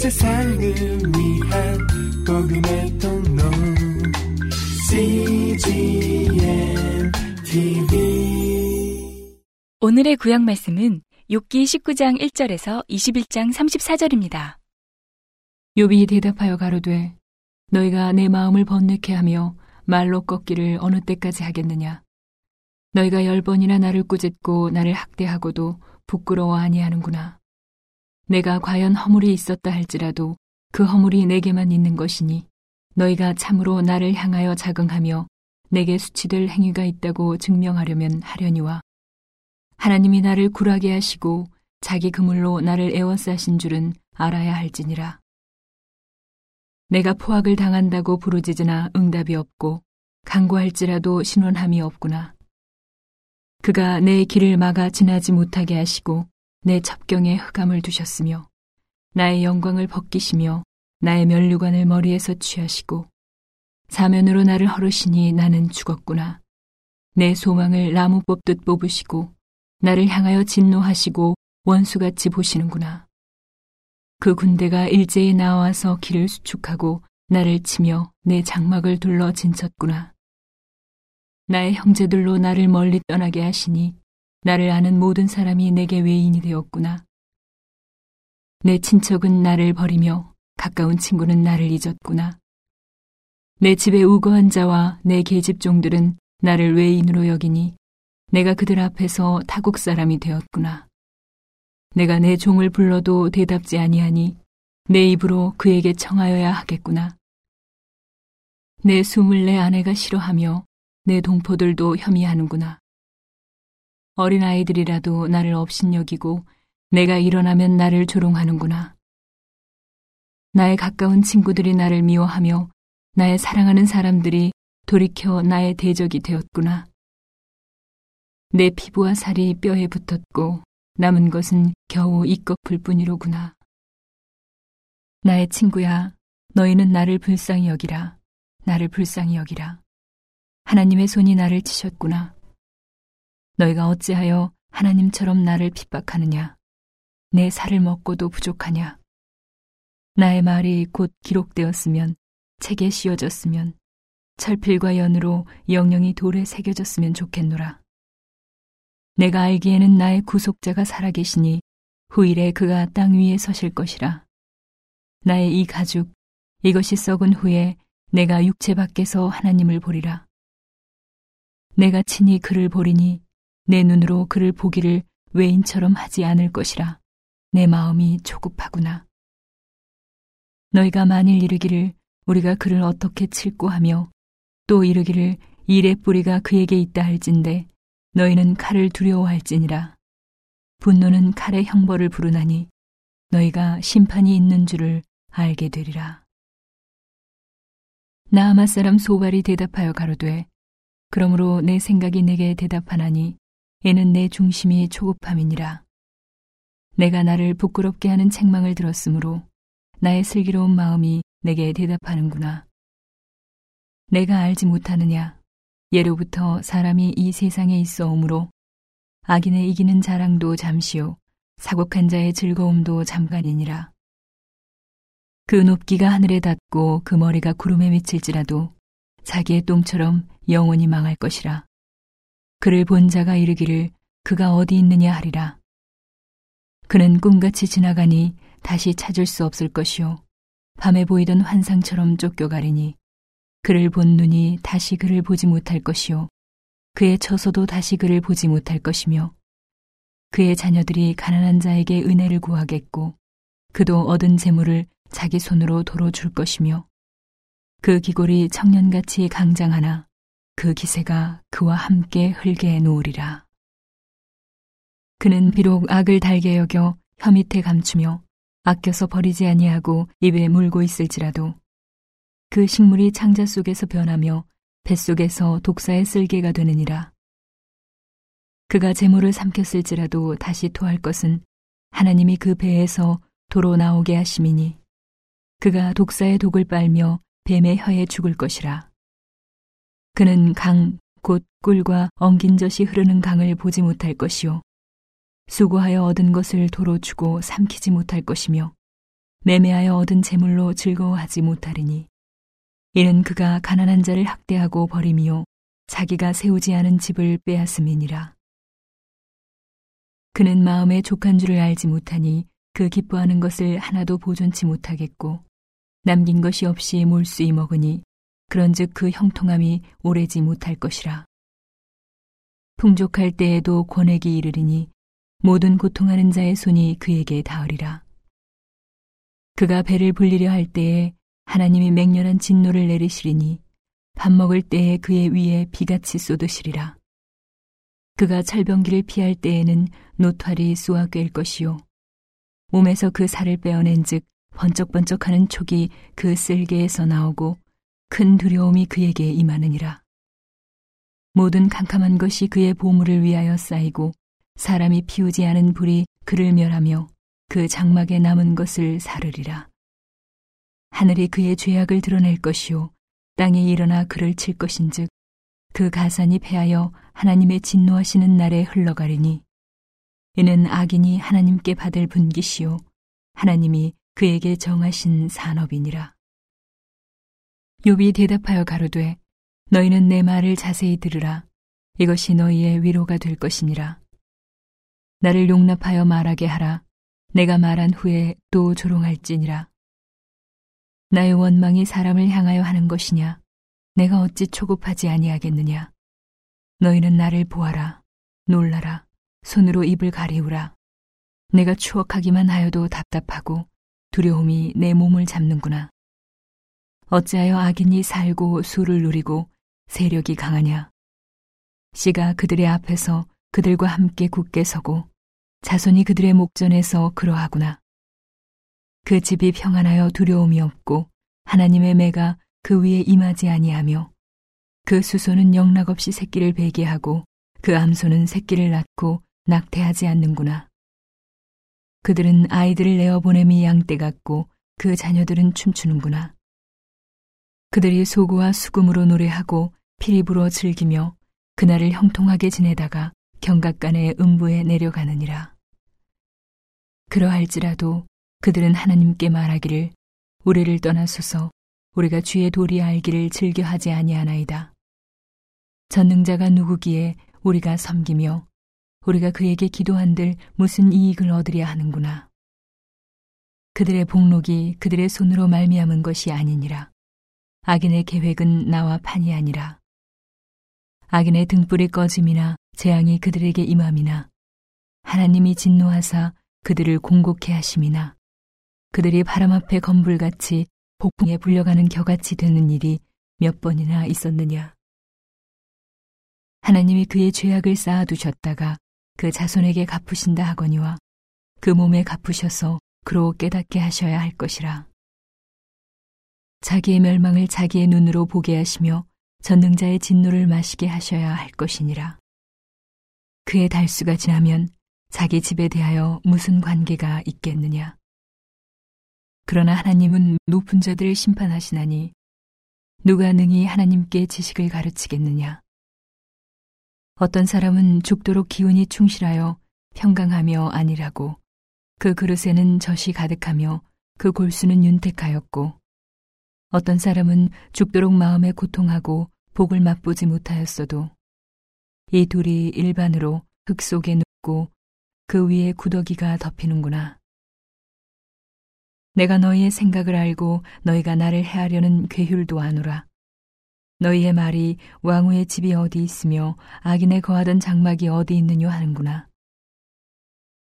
세상을 위한 복음의 통로. CGM TV 오늘의 구약 말씀은 욥기 19장 1절에서 21장 34절입니다. 욥이 대답하여 가로되 너희가 내 마음을 번뇌케 하며 말로 꺾기를 어느 때까지 하겠느냐? 너희가 열 번이나 나를 꾸짖고 나를 학대하고도 부끄러워 아니하는구나 내가 과연 허물이 있었다 할지라도 그 허물이 내게만 있는 것이니 너희가 참으로 나를 향하여 자긍하며 내게 수치될 행위가 있다고 증명하려면 하려니와 하나님이 나를 굴하게 하시고 자기 그물로 나를 애워싸신 줄은 알아야 할지니라. 내가 포악을 당한다고 부르짖으나 응답이 없고 강구할지라도 신원함이 없구나. 그가 내 길을 막아 지나지 못하게 하시고 내 첩경에 흑암을 두셨으며 나의 영광을 벗기시며 나의 면류관을 머리에서 취하시고 사면으로 나를 허르시니 나는 죽었구나. 내 소망을 나무 뽑듯 뽑으시고 나를 향하여 진노하시고 원수같이 보시는구나. 그 군대가 일제히 나와서 길을 수축하고 나를 치며 내 장막을 둘러 진쳤구나. 나의 형제들로 나를 멀리 떠나게 하시니 나를 아는 모든 사람이 내게 외인이 되었구나. 내 친척은 나를 버리며 가까운 친구는 나를 잊었구나. 내 집에 우거한 자와 내 계집종들은 나를 외인으로 여기니 내가 그들 앞에서 타국 사람이 되었구나. 내가 내 종을 불러도 대답지 아니하니 내 입으로 그에게 청하여야 하겠구나. 내 숨을 내 아내가 싫어하며 내 동포들도 혐의하는구나. 어린아이들이라도 나를 업신여기고 내가 일어나면 나를 조롱하는구나. 나의 가까운 친구들이 나를 미워하며 나의 사랑하는 사람들이 돌이켜 나의 대적이 되었구나. 내 피부와 살이 뼈에 붙었고 남은 것은 겨우 이꺼풀 뿐이로구나. 나의 친구야, 너희는 나를 불쌍히 여기라. 나를 불쌍히 여기라. 하나님의 손이 나를 치셨구나. 너희가 어찌하여 하나님처럼 나를 핍박하느냐? 내 살을 먹고도 부족하냐? 나의 말이 곧 기록되었으면 책에 씌워졌으면 철필과 연으로 영영이 돌에 새겨졌으면 좋겠노라. 내가 알기에는 나의 구속자가 살아계시니 후일에 그가 땅 위에 서실 것이라. 나의 이 가죽, 이것이 썩은 후에 내가 육체 밖에서 하나님을 보리라. 내가 친히 그를 보리니 내 눈으로 그를 보기를 외인처럼 하지 않을 것이라. 내 마음이 조급하구나. 너희가 만일 이르기를 우리가 그를 어떻게 칠고 하며 또 이르기를 일의 뿌리가 그에게 있다 할진데 너희는 칼을 두려워할지니라. 분노는 칼의 형벌을 부르나니 너희가 심판이 있는 줄을 알게 되리라. 나아마 사람 소발이 대답하여 가로되 그러므로 내 생각이 내게 대답하나니 이는 내 중심이 초급함이니라. 내가 나를 부끄럽게 하는 책망을 들었으므로 나의 슬기로운 마음이 내게 대답하는구나. 내가 알지 못하느냐? 예로부터 사람이 이 세상에 있어 오므로 악인의 이기는 자랑도 잠시요 사곡한 자의 즐거움도 잠깐이니라. 그 높기가 하늘에 닿고 그 머리가 구름에 미칠지라도 자기의 똥처럼 영원히 망할 것이라. 그를 본 자가 이르기를 그가 어디 있느냐 하리라. 그는 꿈같이 지나가니 다시 찾을 수 없을 것이요. 밤에 보이던 환상처럼 쫓겨가리니 그를 본 눈이 다시 그를 보지 못할 것이요. 그의 처소도 다시 그를 보지 못할 것이며 그의 자녀들이 가난한 자에게 은혜를 구하겠고 그도 얻은 재물을 자기 손으로 도로 줄 것이며 그 기골이 청년같이 강장하나 그 기세가 그와 함께 흘게 놓으리라. 그는 비록 악을 달게 여겨 혀 밑에 감추며 아껴서 버리지 아니하고 입에 물고 있을지라도 그 식물이 창자 속에서 변하며 뱃속에서 독사의 쓸개가 되느니라. 그가 재물을 삼켰을지라도 다시 토할 것은 하나님이 그 배에서 도로 나오게 하심이니 그가 독사의 독을 빨며 뱀의 혀에 죽을 것이라. 그는 강, 곧 꿀과 엉긴 젖이 흐르는 강을 보지 못할 것이요. 수고하여 얻은 것을 도로 주고 삼키지 못할 것이며 매매하여 얻은 재물로 즐거워하지 못하리니 이는 그가 가난한 자를 학대하고 버림이요 자기가 세우지 않은 집을 빼앗음이니라. 그는 마음에 족한 줄을 알지 못하니 그 기뻐하는 것을 하나도 보존치 못하겠고 남긴 것이 없이 몰수이 먹으니 그런즉 그 형통함이 오래지 못할 것이라. 풍족할 때에도 권액이 이르리니 모든 고통하는 자의 손이 그에게 닿으리라. 그가 배를 불리려 할 때에 하나님이 맹렬한 진노를 내리시리니 밥 먹을 때에 그의 위에 비같이 쏟으시리라. 그가 철병기를 피할 때에는 노탈이 쏘아 꿰일 것이요. 몸에서 그 살을 빼어낸 즉 번쩍번쩍하는 촉이 그 쓸개에서 나오고 큰 두려움이 그에게 임하느니라. 모든 캄캄한 것이 그의 보물을 위하여 쌓이고 사람이 피우지 않은 불이 그를 멸하며 그 장막에 남은 것을 사르리라. 하늘이 그의 죄악을 드러낼 것이요 땅에 일어나 그를 칠 것인즉 그 가산이 패하여 하나님의 진노하시는 날에 흘러가리니 이는 악인이 하나님께 받을 분기시요 하나님이 그에게 정하신 산업이니라. 욥이 대답하여 가로되 너희는 내 말을 자세히 들으라. 이것이 너희의 위로가 될 것이니라. 나를 용납하여 말하게 하라. 내가 말한 후에 또 조롱할지니라. 나의 원망이 사람을 향하여 하는 것이냐? 내가 어찌 초급하지 아니하겠느냐? 너희는 나를 보아라. 놀라라. 손으로 입을 가리우라. 내가 추억하기만 하여도 답답하고 두려움이 내 몸을 잡는구나 어찌하여 악인이 살고 수를 누리고 세력이 강하냐 씨가 그들의 앞에서 그들과 함께 굳게 서고 자손이 그들의 목전에서 그러하구나 그 집이 평안하여 두려움이 없고 하나님의 매가 그 위에 임하지 아니하며 그 수소는 영락없이 새끼를 베게 하고 그 암소는 새끼를 낳고 낙태하지 않는구나. 그들은 아이들을 내어 보냄이 양떼 같고 그 자녀들은 춤추는구나. 그들이 소구와 수금으로 노래하고 피리 불어 즐기며 그날을 형통하게 지내다가 경각간의 음부에 내려가느니라. 그러할지라도 그들은 하나님께 말하기를 우리를 떠나소서 우리가 주의 도리 알기를 즐겨 하지 아니하나이다. 전능자가 누구기에 우리가 섬기며 우리가 그에게 기도한들 무슨 이익을 얻으려 하는구나. 그들의 복록이 그들의 손으로 말미암은 것이 아니니라. 악인의 계획은 나와 판이 아니라. 악인의 등불이 꺼짐이나 재앙이 그들에게 임함이나 하나님이 진노하사 그들을 공곡해 하심이나 그들이 바람 앞에 건불같이 폭풍에 불려가는 겨같이 되는 일이 몇 번이나 있었느냐. 하나님이 그의 죄악을 쌓아두셨다가 그 자손에게 갚으신다 하거니와 그 몸에 갚으셔서 그로 깨닫게 하셔야 할 것이라. 자기의 멸망을 자기의 눈으로 보게 하시며 전능자의 진노를 마시게 하셔야 할 것이니라. 그의 달수가 지나면 자기 집에 대하여 무슨 관계가 있겠느냐. 그러나 하나님은 높은 자들을 심판하시나니 누가 능히 하나님께 지식을 가르치겠느냐? 어떤 사람은 죽도록 기운이 충실하여 평강하며 아니라고 그 그릇에는 젖이 가득하며 그 골수는 윤택하였고 어떤 사람은 죽도록 마음에 고통하고 복을 맛보지 못하였어도 이 둘이 일반으로 흙 속에 눕고 그 위에 구더기가 덮이는구나. 내가 너희의 생각을 알고 너희가 나를 해하려는 괴휼도 아노라. 너희의 말이 왕후의 집이 어디 있으며 악인의 거하던 장막이 어디 있느냐 하는구나.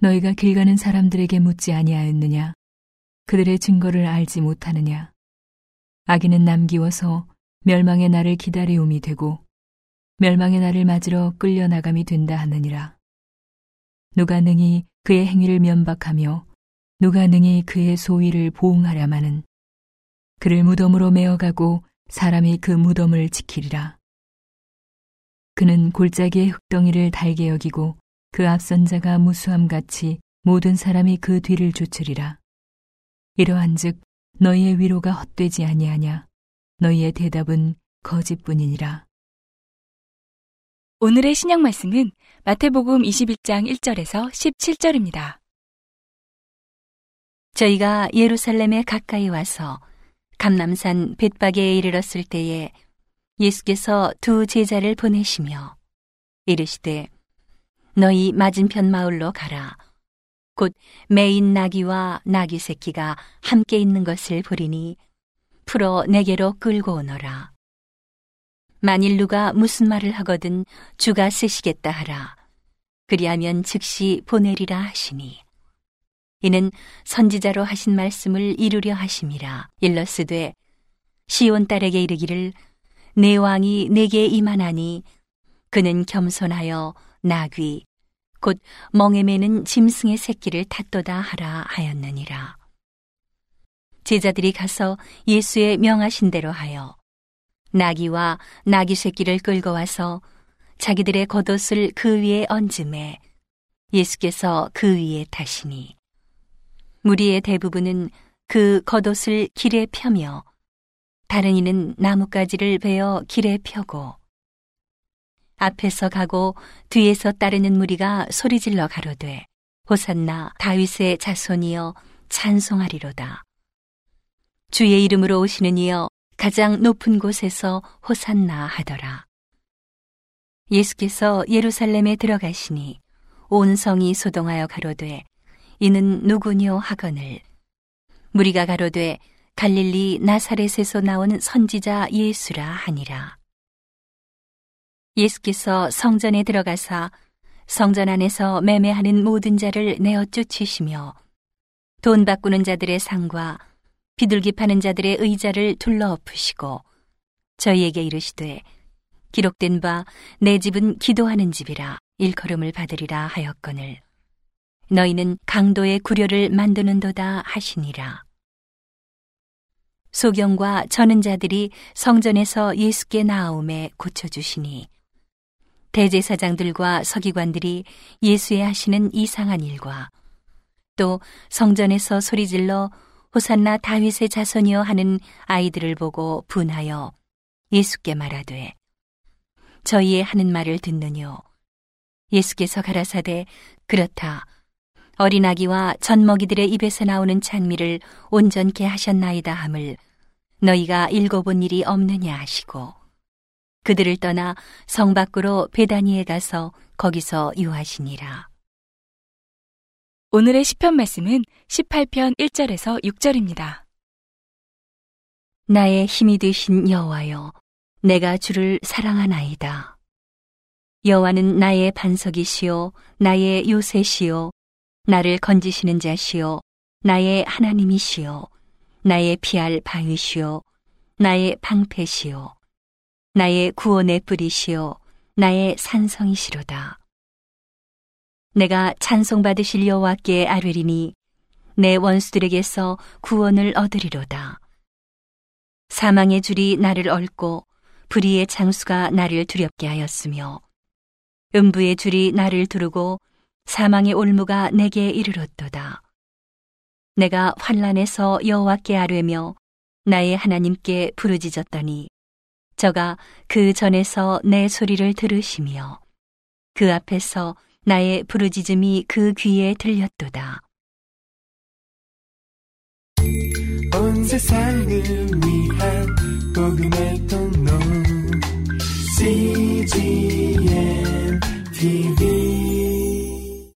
너희가 길 가는 사람들에게 묻지 아니하였느냐? 그들의 증거를 알지 못하느냐? 악인은 남기워서 멸망의 날을 기다리움이 되고 멸망의 날을 맞으러 끌려나감이 된다 하느니라. 누가 능히 그의 행위를 면박하며 누가 능히 그의 소위를 보응하랴마는 그를 무덤으로 메어가고 사람이 그 무덤을 지키리라. 그는 골짜기의 흙덩이를 달게 여기고 그 앞선 자가 무수함 같이 모든 사람이 그 뒤를 쫓으리라. 이러한즉 너희의 위로가 헛되지 아니하냐. 너희의 대답은 거짓뿐이니라. 오늘의 신약 말씀은 마태복음 21장 1절에서 17절입니다. 저희가 예루살렘에 가까이 와서 감남산 벳바게에 이르렀을 때에 예수께서 두 제자를 보내시며 이르시되 너희 맞은편 마을로 가라. 곧 메인 나귀와 나귀 새끼가 함께 있는 것을 보리니 풀어 내게로 끌고 오너라. 만일 누가 무슨 말을 하거든 주가 쓰시겠다 하라. 그리하면 즉시 보내리라 하시니. 이는 선지자로 하신 말씀을 이루려 하심이라. 일러스되 시온 딸에게 이르기를 내 왕이 내게 임하나니 그는 겸손하여 나귀 곧 멍에 매는 짐승의 새끼를 탔도다 하라 하였느니라. 제자들이 가서 예수의 명하신 대로 하여 나귀와 나귀 새끼를 끌고 와서 자기들의 겉옷을 그 위에 얹음에 예수께서 그 위에 타시니 무리의 대부분은 그 겉옷을 길에 펴며 다른 이는 나뭇가지를 베어 길에 펴고 앞에서 가고 뒤에서 따르는 무리가 소리질러 가로되 호산나 다윗의 자손이여 찬송하리로다. 주의 이름으로 오시는 이여 가장 높은 곳에서 호산나 하더라. 예수께서 예루살렘에 들어가시니 온 성이 소동하여 가로되 이는 누구뇨 하거늘 무리가 가로되 갈릴리 나사렛에서 나온 선지자 예수라 하니라. 예수께서 성전에 들어가사 성전 안에서 매매하는 모든 자를 내어 쫓으시며 돈 바꾸는 자들의 상과 비둘기 파는 자들의 의자를 둘러 엎으시고 저희에게 이르시되 기록된 바 내 집은 기도하는 집이라 일컬음을 받으리라 하였거늘. 너희는 강도의 구려를 만드는도다 하시니라. 소경과 저는 자들이 성전에서 예수께 나아옴에 고쳐 주시니 대제사장들과 서기관들이 예수의 하시는 이상한 일과 또 성전에서 소리질러 호산나 다윗의 자손이여 하는 아이들을 보고 분하여 예수께 말하되 저희의 하는 말을 듣느뇨? 예수께서 가라사대 그렇다. 어린아기와 젖먹이들의 입에서 나오는 찬미를 온전케 하셨나이다 함을 너희가 읽어본 일이 없느냐 하시고 그들을 떠나 성 밖으로 베다니에 가서 거기서 유하시니라. 오늘의 시편 말씀은 18편 1절에서 6절입니다. 나의 힘이 되신 여호와여 내가 주를 사랑하나이다. 여호와는 나의 반석이시요 나의 요새시요 나를 건지시는 자시요 나의 하나님이시요 나의 피할 바위시요 나의 방패시요 나의 구원의 뿌리시요 나의 산성이시로다. 내가 찬송받으실 여호와께 아뢰리니 내 원수들에게서 구원을 얻으리로다. 사망의 줄이 나를 얽고 불의의 장수가 나를 두렵게 하였으며 음부의 줄이 나를 두르고 사망의 올무가 내게 이르렀도다. 내가 환란에서 여호와께 아뢰며 나의 하나님께 부르짖었더니 저가 그 전에서 내 소리를 들으시며 그 앞에서 나의 부르짖음이 그 귀에 들렸도다. 온 세상을 위한 복음의 통로 CGM TV